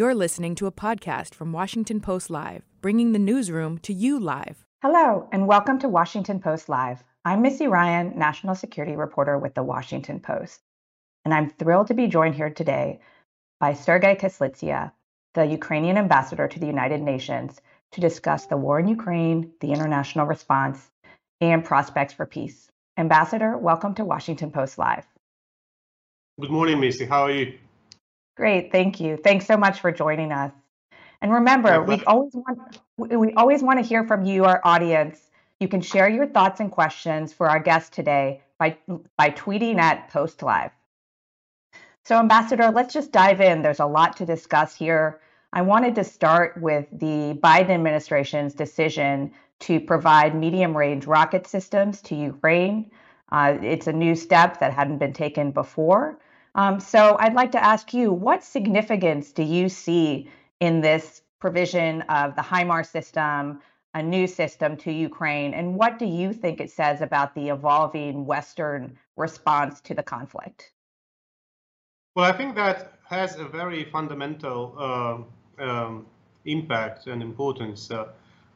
You're listening to a podcast from Washington Post Live, bringing the newsroom to you live. Hello, and welcome to Washington Post Live. I'm Missy Ryan, national security reporter with the Washington Post. And I'm thrilled to be joined here today by Sergei Kyslytsya, the Ukrainian ambassador to the United Nations, to discuss the war in Ukraine, the international response, and prospects for peace. Ambassador, welcome to Washington Post Live. Good morning, Missy. How are you? Great, thank you. Thanks so much for joining us. And remember, we always want we always want to hear from you, our audience. You can share your thoughts and questions for our guest today by by tweeting at Post Live. So, Ambassador, let's just dive in. There's a lot to discuss here. I wanted to start with the Biden administration's decision to provide medium range rocket systems to Ukraine. Uh, it's a new step that hadn't been taken before. Um, so I'd like to ask you, what significance do you see in this provision of the HIMARS system, a new system to Ukraine, and what do you think it says about the evolving Western response to the conflict? Well, I think that has a very fundamental uh, um, impact and importance uh,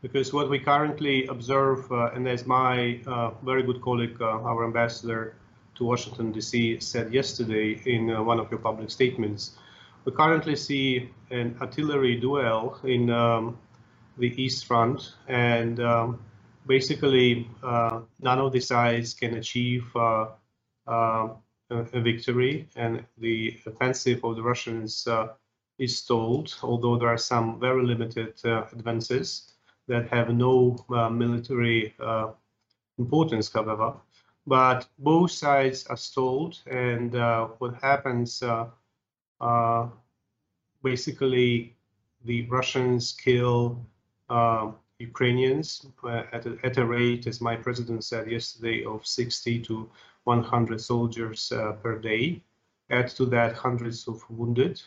because what we currently observe, uh, and as my uh, very good colleague, uh, our ambassador to Washington, D.C., said yesterday in uh, one of your public statements, we currently see an artillery duel in um, the East Front, and um, basically uh, none of the sides can achieve uh, uh, a victory, and the offensive of the Russians uh, is stalled, although there are some very limited uh, advances that have no military importance, however but both sides are stalled and uh, what happens uh, uh, basically the russians kill uh, ukrainians uh, at a, at a rate as my president said yesterday of 60 to 100 soldiers per day. Add to that hundreds of wounded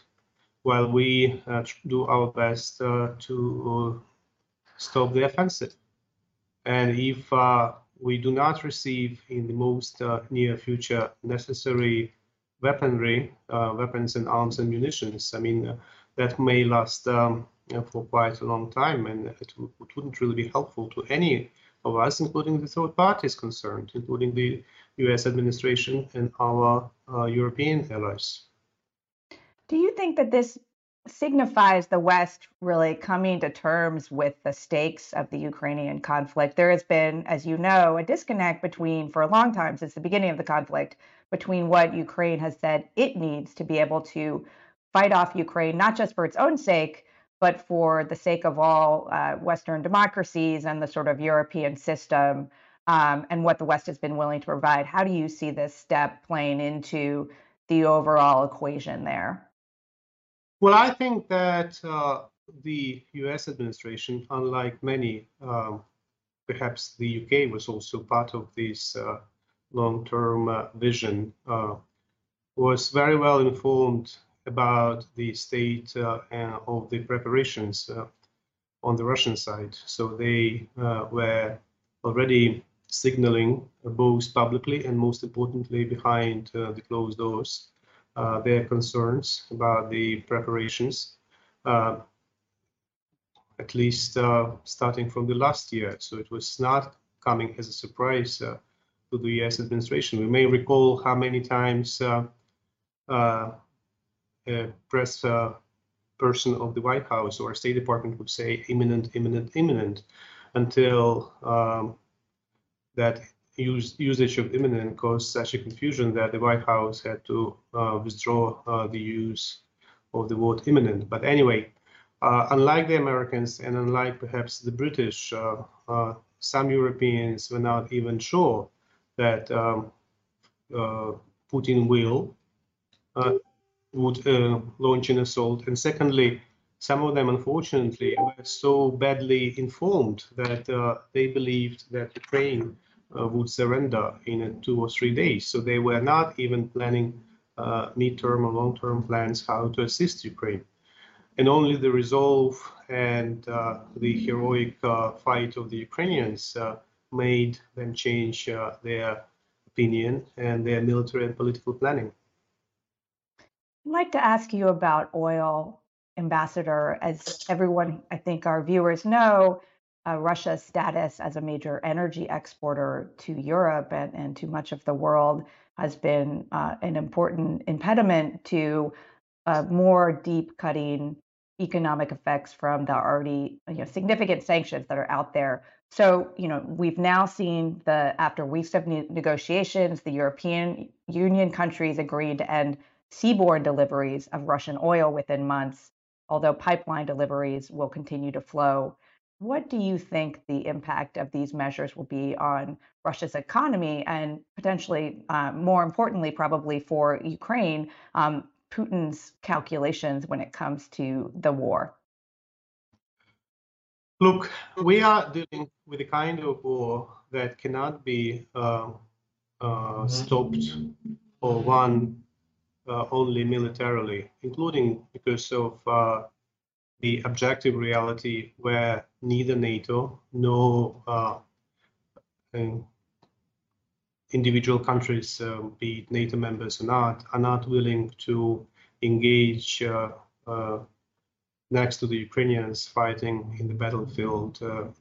while we do our best to stop the offensive. And if we do not receive in the most uh, near future necessary weaponry, uh, weapons and arms and munitions. I mean, uh, that may last um, for quite a long time, and it, it, wouldn't really be helpful to any of us, including the third parties concerned, including the US administration and our uh, European allies. Do you think that this signifies the West really coming to terms with the stakes of the Ukrainian conflict. There has been, as you know, a disconnect between, for a long time since the beginning of the conflict, between what Ukraine has said it needs to be able to fight off Ukraine, not just for its own sake, but for the sake of all uh, Western democracies and the sort of European system, um, and what the West has been willing to provide. How do you see this step playing into the overall equation there? Well, I think that uh, the US administration, unlike many, um, perhaps the UK was also part of this uh, long term uh, vision, uh, was very well informed about the state uh, of the preparations uh, on the Russian side. So they were already signaling both publicly and most importantly behind the closed doors uh, their concerns about the preparations, uh, at least uh, starting from the last year. So it was not coming as a surprise to the US administration. We may recall how many times a press person of the White House or State Department would say imminent, imminent, imminent until um, that use, usage of imminent caused such a confusion that the White House had to uh, withdraw uh, the use of the word imminent. But anyway, uh, unlike the Americans and unlike perhaps the British, uh, uh, some Europeans were not even sure that um, uh, Putin will would launch an assault. And secondly, some of them, unfortunately, were so badly informed that they believed that Ukraine uh, Uh, would surrender in uh, two or three days. So they were not even planning uh, mid-term or long-term plans how to assist Ukraine. And only the resolve and uh, the heroic uh, fight of the Ukrainians made them change their opinion and their military and political planning. I'd like to ask you about oil Ambassador, as everyone, I think our viewers know, uh, Russia's status as a major energy exporter to Europe and, and to much of the world has been uh, an important impediment to uh, more deep cutting economic effects from the already you know, significant sanctions that are out there. So, you know, we've now seen the after weeks of ne- negotiations, the European Union countries agreed to end seaborne deliveries of Russian oil within months, although pipeline deliveries will continue to flow. What do you think the impact of these measures will be on Russia's economy and potentially, uh, more importantly, probably for Ukraine, um, Putin's calculations when it comes to the war? Look, we are dealing with a kind of war that cannot be uh, uh, stopped or won uh, only militarily, including because of uh, the objective reality where neither NATO nor uh, individual countries, uh, be it NATO members or not, are not willing to engage uh, uh, next to the Ukrainians fighting in the battlefield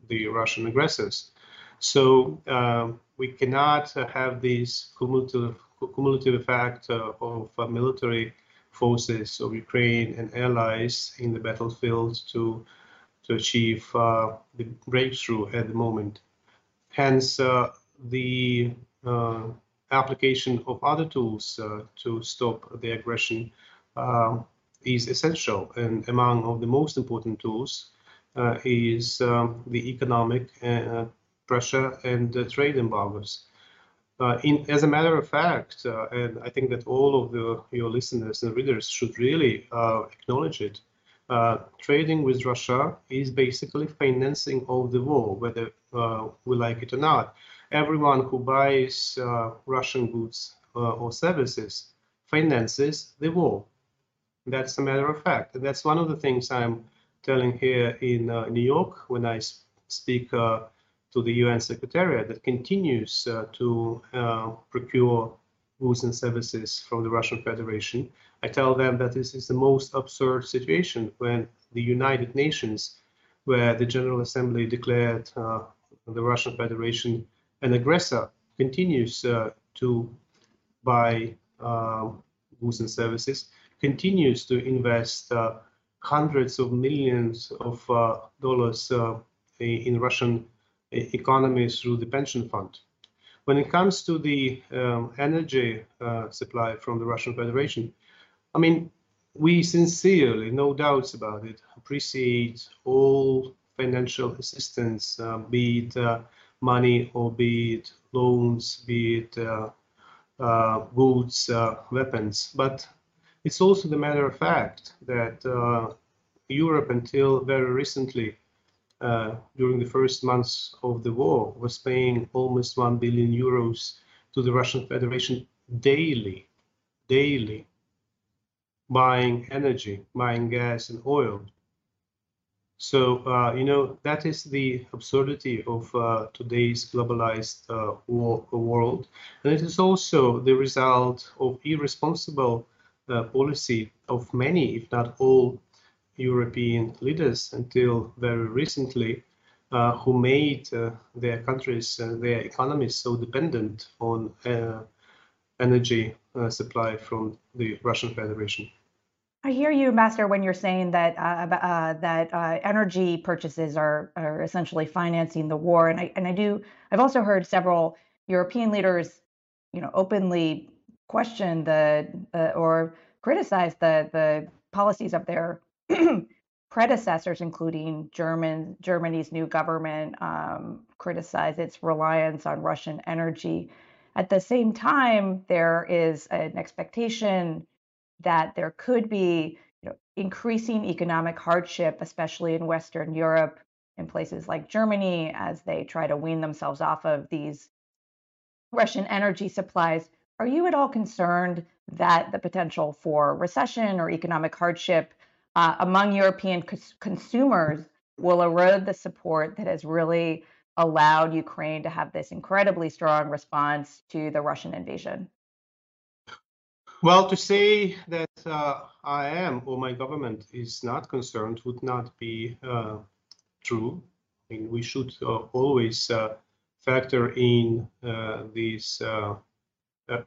the Russian aggressors. So um, we cannot have this cumulative, cumulative effect of military forces of Ukraine and allies in the battlefield to to achieve uh, the breakthrough at the moment. Hence, uh, the uh, application of other tools uh, to stop the aggression uh, is essential. And among of the most important tools is um, the economic pressure and trade embargoes. Uh, in, as a matter of fact, uh, and I think that all of the, your listeners and readers should really uh, acknowledge it, trading with Russia is basically financing of the war, whether we like it or not everyone who buys uh, Russian goods uh, or services finances the war. That's a matter of fact. And that's one of the things I'm telling here in uh, New York when I speak uh, to the UN Secretariat that continues uh, to uh, procure goods and services from the Russian Federation. I tell them that this is the most absurd situation when the United Nations, where the General Assembly declared the Russian Federation an aggressor continues uh, to buy um, goods and services, continues to invest uh, hundreds of millions of uh, dollars in Russian economies through the pension fund. When it comes to the um, energy uh, supply from the Russian Federation, I mean, we sincerely, no doubts about it, appreciate all financial assistance, uh, be it uh, money or be it loans, be it uh, uh, goods, uh, weapons. But it's also the matter of fact that Europe, until very recently, uh, during the first months of the war was paying almost 1 billion euros to the Russian Federation daily, daily, buying energy, buying gas and oil. So, uh, you know, that is the absurdity of uh, today's globalized uh, world. And it is also the result of irresponsible uh, policy of many, if not all, European leaders until very recently, uh, who made uh, their countries, their economies so dependent on energy supply from the Russian Federation. I hear you, Master, when you're saying that uh, uh, that uh, energy purchases are are essentially financing the war, and I and I do. I've also heard several European leaders, you know, openly question the or criticize the the policies of their predecessors, including German Germany's new government, um, criticize its reliance on Russian energy. At the same time, there is an expectation that there could be you know, increasing economic hardship, especially in Western Europe, in places like Germany, as they try to wean themselves off of these Russian energy supplies. Are you at all concerned that the potential for recession or economic hardship uh, among European cons- consumers will erode the support that has really allowed Ukraine to have this incredibly strong response to the Russian invasion? Well, to say that uh, I am or my government is not concerned would not be uh, true. I mean, we should uh, always uh, factor in uh, this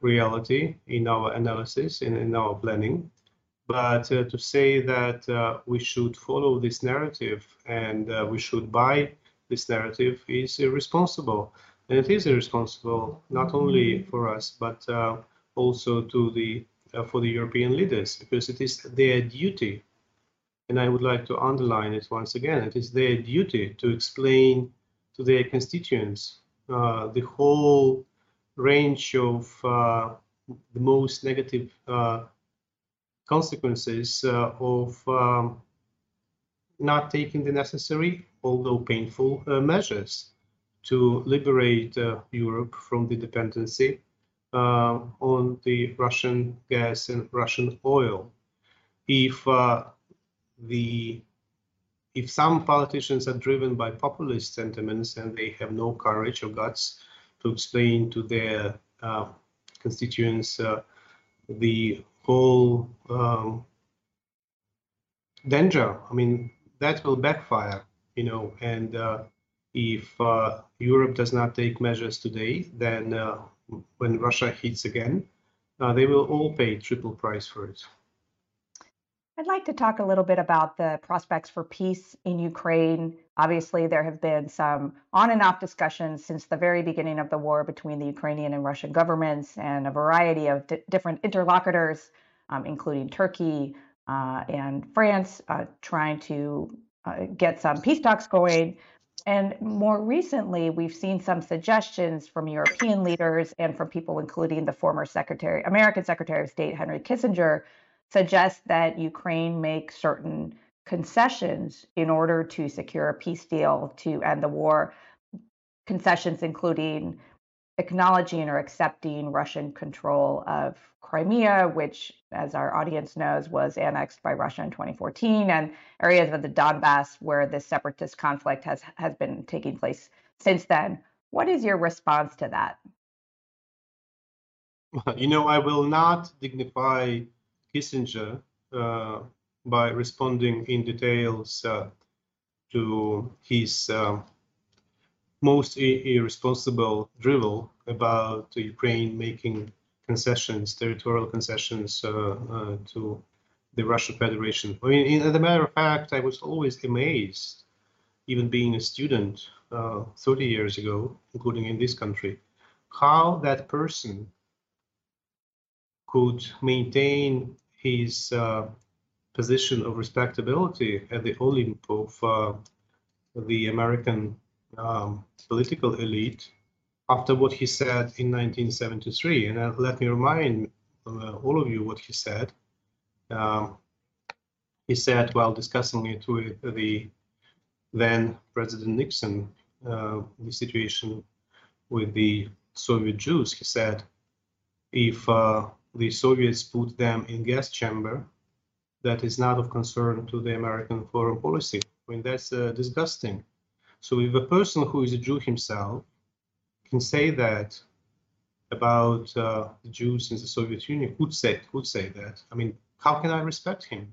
reality in our analysis and in our planning. But to say that we should follow this narrative and we should buy this narrative is irresponsible. And it is irresponsible not only for us, but also to the uh, for the European leaders because it is their duty, and I would like to underline it once again, it is their duty to explain to their constituents uh, the whole range of uh, the most negative uh, consequences uh, of um, not taking the necessary, although painful, uh, measures to liberate Europe from the dependency uh, on the Russian gas and Russian oil. If uh, the if some politicians are driven by populist sentiments and they have no courage or guts to explain to their uh, constituents uh, the whole um, danger, I mean, that will backfire, you know, and uh, if uh, Europe does not take measures today, then uh, when Russia hits again, uh, they will all pay triple price for it. I'd like to talk a little bit about the prospects for peace in Ukraine. Obviously, there have been some on and off discussions since the very beginning of the war between the Ukrainian and Russian governments and a variety of different interlocutors, um, including Turkey uh, and France, uh, trying to uh, get some peace talks going. And more recently, we've seen some suggestions from European leaders and from people, including the former Secretary, American Secretary of State Henry Kissinger, suggest that Ukraine make certain concessions in order to secure a peace deal to end the war. Concessions including acknowledging or accepting Russian control of Crimea, which, as our audience knows, was annexed by Russia in 2014, and areas of the Donbass where this separatist conflict has, has been taking place since then. What is your response to that? You know, I will not dignify Kissinger uh, by responding in details uh, to his uh, most irresponsible drivel about Ukraine making concessions, territorial concessions uh, to the Russian Federation. I mean, as a matter of fact, I was always amazed, even being a student uh, 30 years ago, including in this country, how that person could maintain his uh, position of respectability at the Olymp of uh, the American um, political elite after what he said in 1973. And uh, let me remind uh, all of you what he said. Um, he said while discussing it with the then President Nixon, uh, the situation with the Soviet Jews, he said, if uh, the Soviets put them in gas chamber, that is not of concern to the American foreign policy. I mean, that's uh, disgusting. So if a person who is a Jew himself can say that about uh, the Jews in the Soviet Union, would say would say that. I mean, how can I respect him?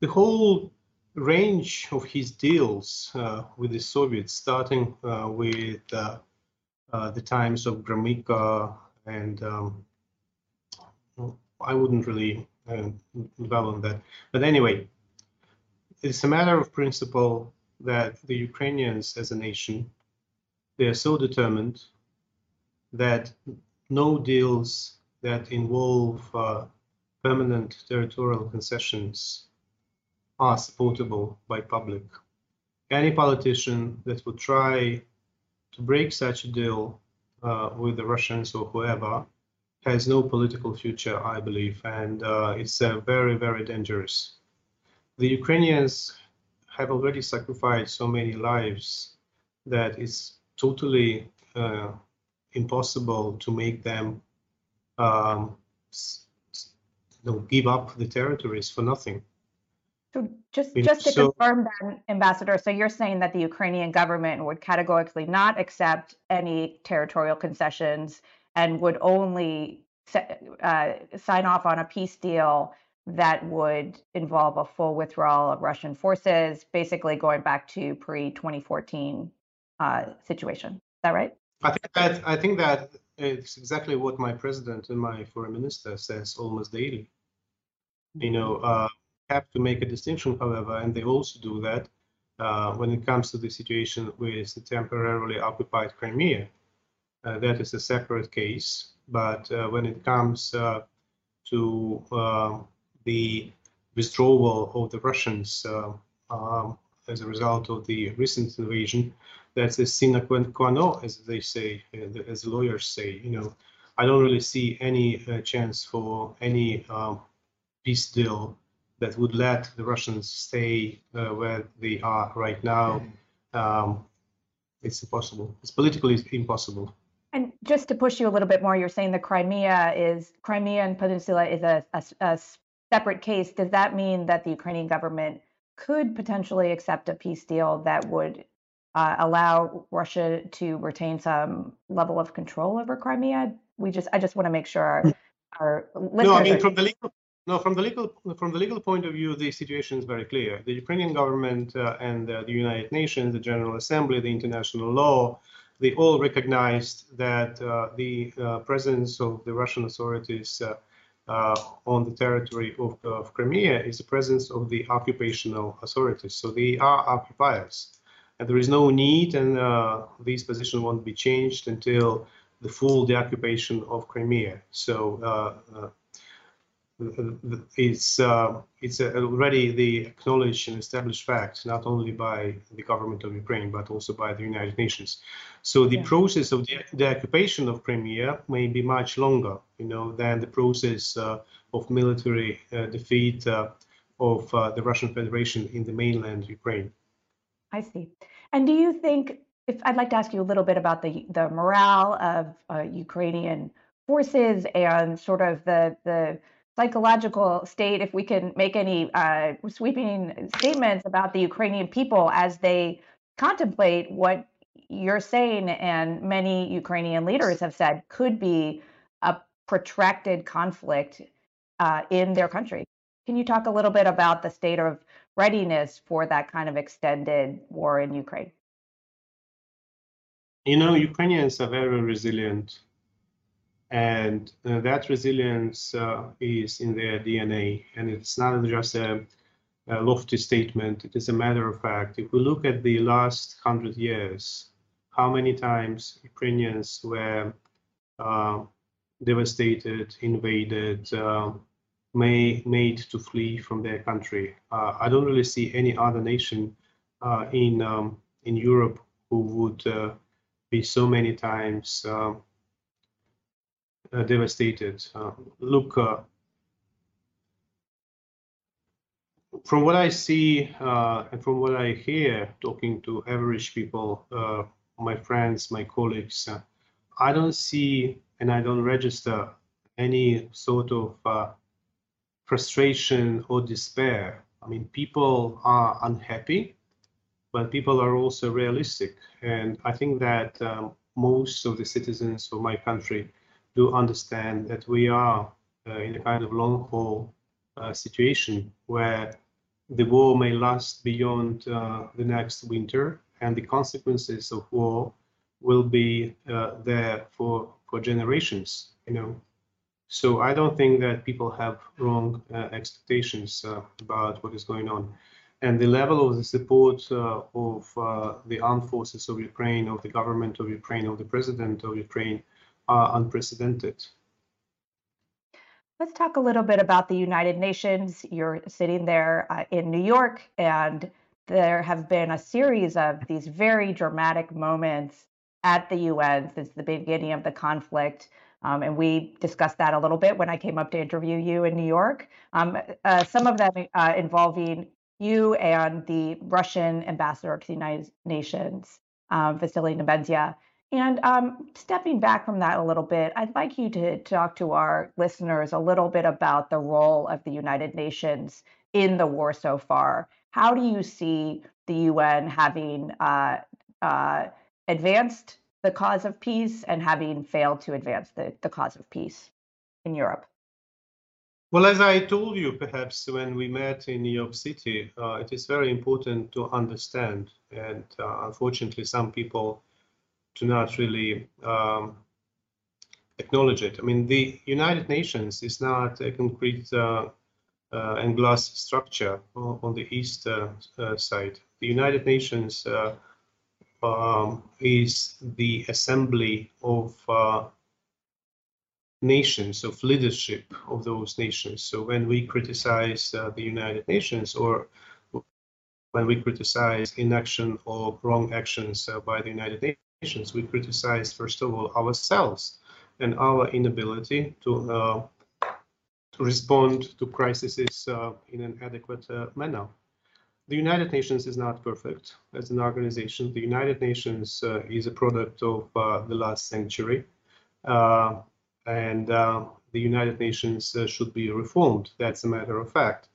The whole range of his deals uh, with the Soviets, starting uh, with uh, uh, the times of Gromyko, and um, I wouldn't really uh, dwell on that. But anyway, it's a matter of principle that the Ukrainians as a nation, they are so determined that no deals that involve uh, permanent territorial concessions are supportable by public. Any politician that would try to break such a deal uh, with the Russians or whoever has no political future, I believe, and uh, it's uh, very, very dangerous. The Ukrainians have already sacrificed so many lives that it's totally uh, impossible to make them um, you know, give up the territories for nothing. So just just to so, confirm that, Ambassador, so you're saying that the Ukrainian government would categorically not accept any territorial concessions and would only uh, sign off on a peace deal that would involve a full withdrawal of Russian forces, basically going back to pre 2014 uh, situation. Is that right? I think that I think that it's exactly what my president and my foreign minister says almost daily. You know, uh, have to make a distinction, however, and they also do that uh, when it comes to the situation with the temporarily occupied Crimea. Uh, that is a separate case. But uh, when it comes uh, to uh, the withdrawal of the Russians um, as a result of the recent invasion, that's a sine qua non, as they say, as lawyers say. You know, I don't really see any chance for any um, peace deal that would let the Russians stay uh, where they are right now, um, it's impossible. It's politically impossible. And just to push you a little bit more, you're saying the Crimea is Crimean Peninsula is a, a, a separate case. Does that mean that the Ukrainian government could potentially accept a peace deal that would uh, allow Russia to retain some level of control over Crimea? We just, I just want to make sure our, our listeners. No, I mean from the legal no, from the legal from the legal point of view, the situation is very clear. The Ukrainian government uh, and uh, the United Nations, the General Assembly, the international law, they all recognized that uh, the uh, presence of the Russian authorities uh, on the territory of, of, Crimea is the presence of the occupational authorities. So they are occupiers, and there is no need, and this position won't be changed until the full deoccupation of Crimea. So it's uh, it's already the acknowledged and established fact, not only by the government of Ukraine but also by the United Nations. So the yeah. process of the, the, occupation of Crimea may be much longer, you know, than the process uh, of military uh, defeat uh, of uh, the Russian Federation in the mainland Ukraine. I see. And do you think? If I'd like to ask you a little bit about the the morale of uh, Ukrainian forces and sort of the the psychological state if we can make any uh, sweeping statements about the Ukrainian people as they contemplate what you're saying and many Ukrainian leaders have said could be a protracted conflict uh, in their country. Can you talk a little bit about the state of readiness for that kind of extended war in Ukraine? You know, Ukrainians are very resilient and uh, that resilience uh, is in their DNA. And it's not just a, a, lofty statement, it is a matter of fact. If we look at the last hundred years, how many times Ukrainians were uh, devastated, invaded, uh, may, made to flee from their country. Uh, I don't really see any other nation uh, in, um, in Europe who would be so many times um, uh, devastated. Uh, look, uh, from what I see and from what I hear talking to average people, my friends, my colleagues, I don't see and I don't register any sort of uh, frustration or despair. I mean, people are unhappy, but people are also realistic. And I think that um, most of the citizens of my country do understand that we are uh, in a kind of long haul uh, situation where the war may last beyond uh, the next winter and the consequences of war will be uh, there for for generations you know. So i don't think that people have wrong uh, expectations uh, about what is going on. And the level of the support of the armed forces of ukraine of the government of ukraine of the president of ukraine are unprecedented. Let's talk a little bit about the United Nations. You're sitting there uh, in New York, and there have been a series of these very dramatic moments at the UN since the beginning of the conflict. Um, and we discussed that a little bit when I came up to interview you in New York. Um, uh, some of them uh, involving you and the Russian ambassador to the United Nations, um, Vasily Nebenzia. And um, stepping back from that a little bit, I'd like you to talk to our listeners a little bit about the role of the United Nations in the war so far. How do you see the UN having uh, uh, advanced the cause of peace and having failed to advance the, the cause of peace in Europe? Well, as I told you, perhaps when we met in New York City, uh, it is very important to understand, and uh, unfortunately, some people do not really um, acknowledge it. I mean, the United Nations is not a concrete uh, uh and glass structure on the east uh, uh, side. The United Nations um, is the assembly of nations, of leadership of those nations. So when we criticize uh, the United Nations or when we criticize inaction or wrong actions uh, by the United Nations, we criticize, first of all, ourselves and our inability to, uh, to respond to crises uh, in an adequate uh, manner. The United Nations is not perfect as an organization. The United Nations uh, is a product of the last century and uh, the United Nations uh, should be reformed. That's a matter of fact.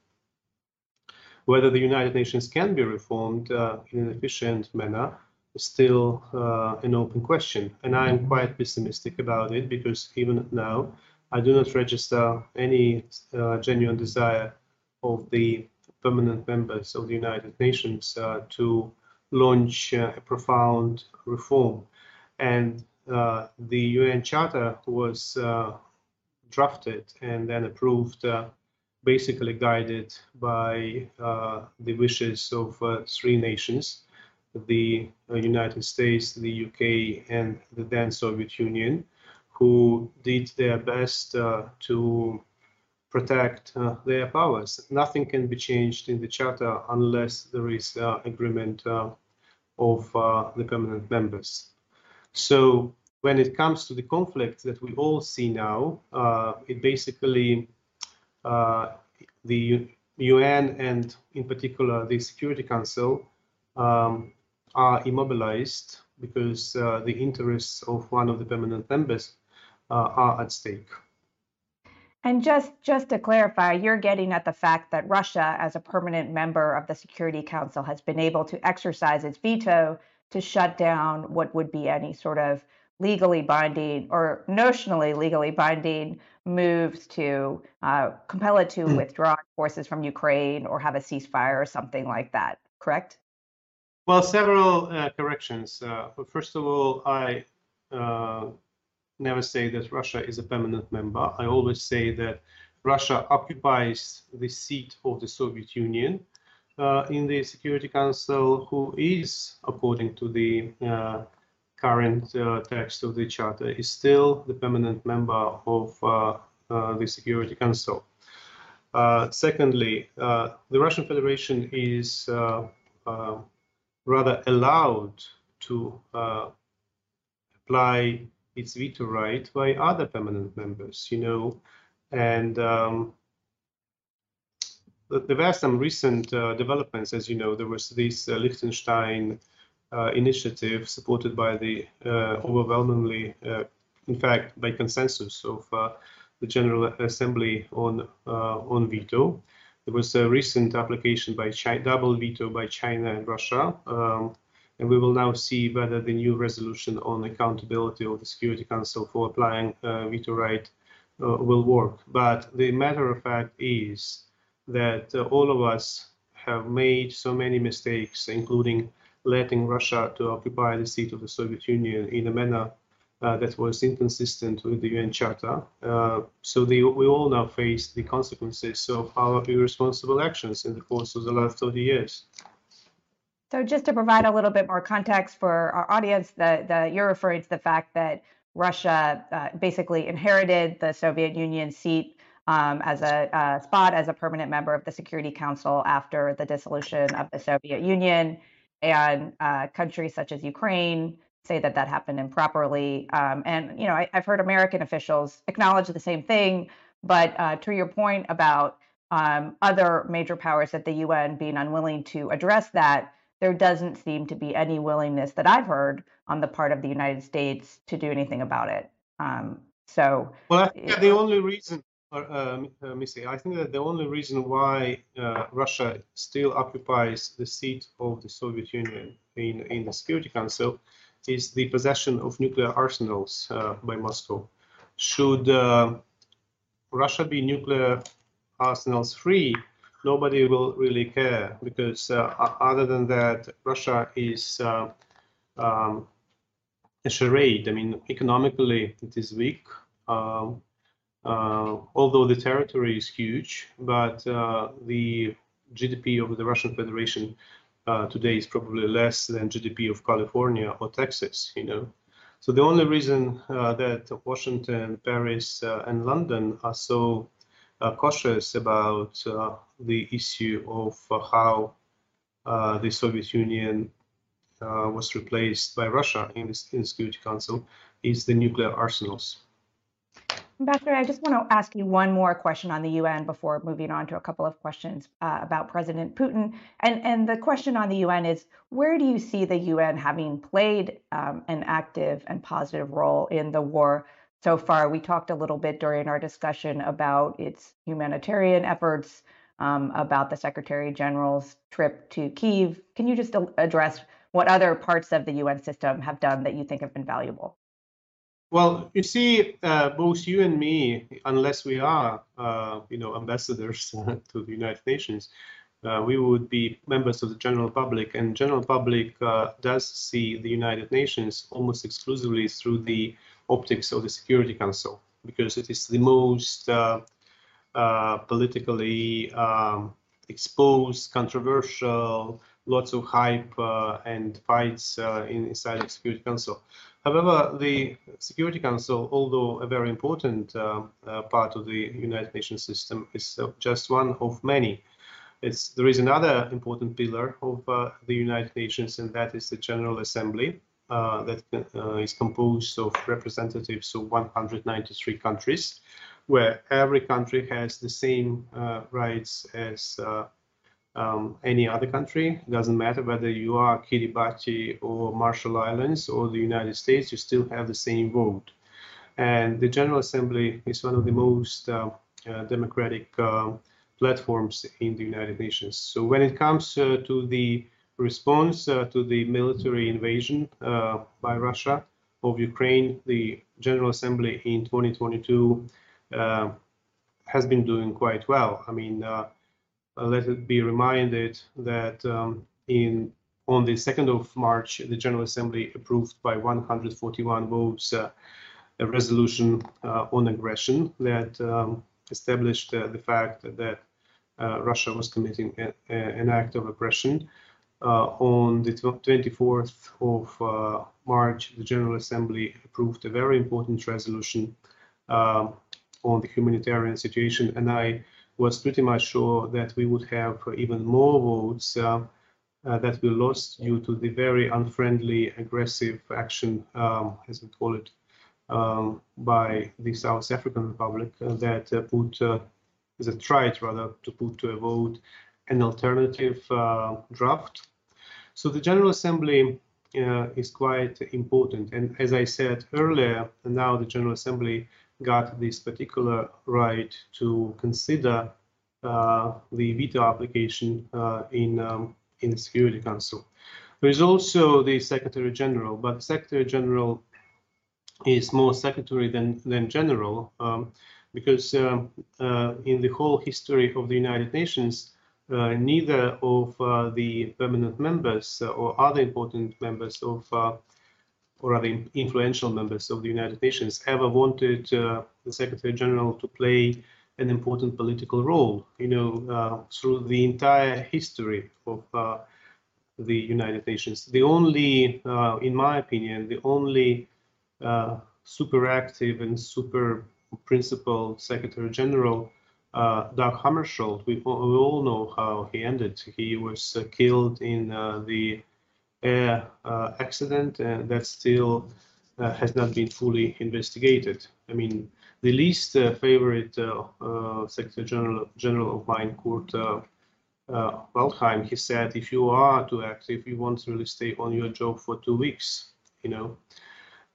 Whether the United Nations can be reformed uh, in an efficient manner still uh, an open question. And I'm quite pessimistic about it because even now, I do not register any uh, genuine desire of the permanent members of the United Nations uh, to launch a profound reform. And uh, the UN Charter was uh, drafted and then approved, uh, basically guided by the wishes of three nations the United States, the UK, and the then Soviet Union, who did their best to protect uh, their powers. Nothing can be changed in the charter unless there is uh, agreement uh, of the permanent members. So when it comes to the conflict that we all see now, uh, it basically uh, the UN and in particular the Security Council um, are immobilized because uh, the interests of one of the permanent members uh, are at stake. And just just to clarify, you're getting at the fact that Russia, as a permanent member of the Security Council, has been able to exercise its veto to shut down what would be any sort of legally binding or notionally legally binding moves to uh, compel it to mm. withdraw forces from Ukraine or have a ceasefire or something like that, correct? Well, several uh, corrections. Uh, first of all, I uh, never say that Russia is a permanent member. I always say that Russia occupies the seat of the Soviet Union uh, in the Security Council, who is, according to the uh, current uh, text of the charter is still the permanent member of the Security Council. secondly, the Russian Federation is rather allowed to apply its veto right by other permanent members, you know, and um, there were some recent uh, developments, as you know, there was this uh, Liechtenstein uh, initiative supported by the uh, overwhelmingly, uh, in fact, by consensus of the General Assembly on on veto. There was a recent application by China, double veto by China and Russia. Um, and we will now see whether the new resolution on accountability of the Security Council for applying uh, veto right uh, will work. But the matter of fact is that uh, all of us have made so many mistakes, including letting Russia to occupy the seat of the Soviet Union in a manner that was inconsistent with the UN Charter. Uh, so the, we all now face the consequences of our irresponsible actions in the course of the last 30 years. So just to provide a little bit more context for our audience, the, the, you're referring to the fact that Russia uh, basically inherited the Soviet Union seat um, as a uh, spot as a permanent member of the Security Council after the dissolution of the Soviet Union and uh, countries such as Ukraine say that that happened improperly. Um, and you know, I, have heard American officials acknowledge the same thing. But uh, to your point about um, other major powers at the UN being unwilling to address that, there doesn't seem to be any willingness that I've heard on the part of the United States to do anything about it. Um, so, well, I think the only reason uh, uh, Missy, I think that the only reason why uh, Russia still occupies the seat of the Soviet Union in, in the Security Council is the possession of nuclear arsenals uh, by Moscow. Should uh, Russia be nuclear arsenals free, nobody will really care because uh, other than that, Russia is uh, um, a charade. I mean, economically, it is weak. Um, uh, although the territory is huge, but uh, the GDP of the Russian Federation uh, today is probably less than GDP of California or Texas, you know. So the only reason uh, that Washington, Paris, uh, and London are so uh, cautious about the issue of how the Soviet Union was replaced by Russia in the Security Council is the nuclear arsenals. Ambassador, I just want to ask you one more question on the UN before moving on to a couple of questions uh, about President Putin. And, and the question on the UN is where do you see the UN having played um, an active and positive role in the war so far? We talked a little bit during our discussion about its humanitarian efforts, um, about the Secretary General's trip to Kiev. Can you just address what other parts of the UN system have done that you think have been valuable? Well, you see, uh, both you and me, unless we are, uh, you know, ambassadors to the United Nations, uh, we would be members of the general public, and general public uh, does see the United Nations almost exclusively through the optics of the Security Council, because it is the most uh, uh, politically um, exposed, controversial, lots of hype and fights inside the Security Council. However, the Security Council, although a very important uh, uh, part of the United Nations system, is uh, just one of many. It's, there is another important pillar of uh, the United Nations, and that is the General Assembly, uh, that uh, is composed of representatives of 193 countries, where every country has the same rights as um, any other country. It doesn't matter whether you are Kiribati or Marshall Islands or the United States, you still have the same vote. And the General Assembly is one of the most uh, uh, democratic uh, platforms in the United Nations. So when it comes uh, to the response uh, to the military invasion uh, by Russia of Ukraine, the General Assembly in 2022 has been doing quite well. I mean, let it be reminded that um, in on the 2nd of March, the General Assembly approved by 141 votes uh, a resolution uh, on aggression that um, established uh, the fact that uh, Russia was committing a, a, an act of aggression. Uh, on the 24th of March, the General Assembly approved a very important resolution um, on the humanitarian situation, and I was pretty much sure that we would have even more votes uh, uh, that we lost due to the very unfriendly, aggressive action, um, as we call it, um, by the South African Republic uh, that put, uh, that tried rather to put to a vote an alternative draft. So the General Assembly uh, is quite important. And as I said earlier, now the General Assembly got this particular right to consider uh, the veto application uh, in um, in the Security Council. There is also the Secretary General, but the Secretary General is more secretary than than general um, because um, uh, in the whole history of the United Nations, uh, neither of uh, the permanent members or other important members of or other influential members of the United Nations ever wanted the Secretary General to play an important political role, you know, uh, through the entire history of uh, the United Nations. The only, uh, in my opinion, the only super active and super principled Secretary General uh, Dag Hammarskjöld, we, we, all know how he ended. He was uh, killed in uh, the air accident, and that still has not been fully investigated. I mean, the least uh, favorite uh, uh, Secretary General, General of mine, Kurt Waldheim, he said, if you are too active, you won't really stay on your job for two weeks, you know.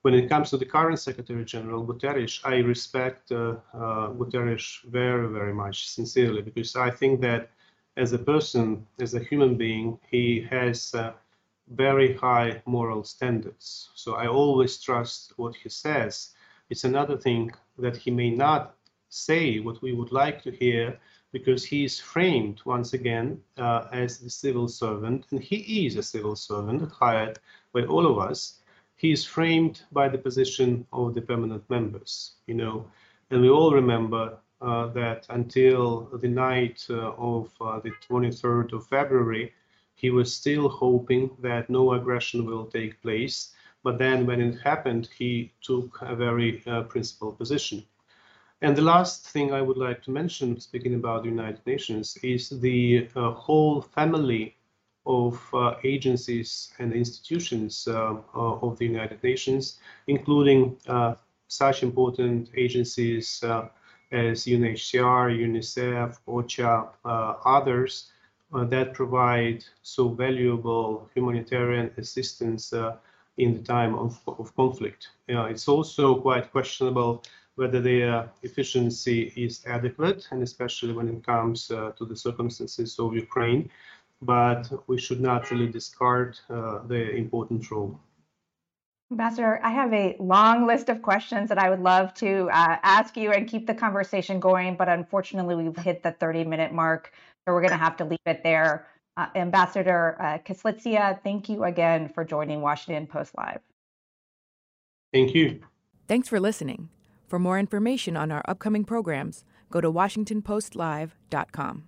When it comes to the current Secretary General, Guterres, I respect Guterres very, very much, sincerely, because I think that as a person, as a human being, he has uh, very high moral standards. So I always trust what he says. It's another thing that he may not say what we would like to hear, because he is framed once again uh, as the civil servant, and he is a civil servant hired by all of us. He is framed by the position of the permanent members, you know, and we all remember uh, that until the night uh, of uh, the 23rd of February, he was still hoping that no aggression will take place. But then when it happened, he took a very uh, principled position. And the last thing I would like to mention, speaking about the United Nations, is the uh, whole family of uh, agencies and institutions uh, uh of the United Nations, including uh, such important agencies uh, as UNHCR, UNICEF, OCHA, others that provide so valuable humanitarian assistance in the time of, of conflict. it's also quite questionable whether their efficiency is adequate, and especially when it comes uh, to the circumstances of Ukraine. But we should not really discard uh, their important role. Ambassador, I have a long list of questions that I would love to uh, ask you and keep the conversation going, but unfortunately, we've hit the 30 minute mark, so we're going to have to leave it there. Uh, Ambassador uh, Kyslytsya, thank you again for joining Washington Post Live. Thank you. Thanks for listening. For more information on our upcoming programs, go to WashingtonPostLive.com.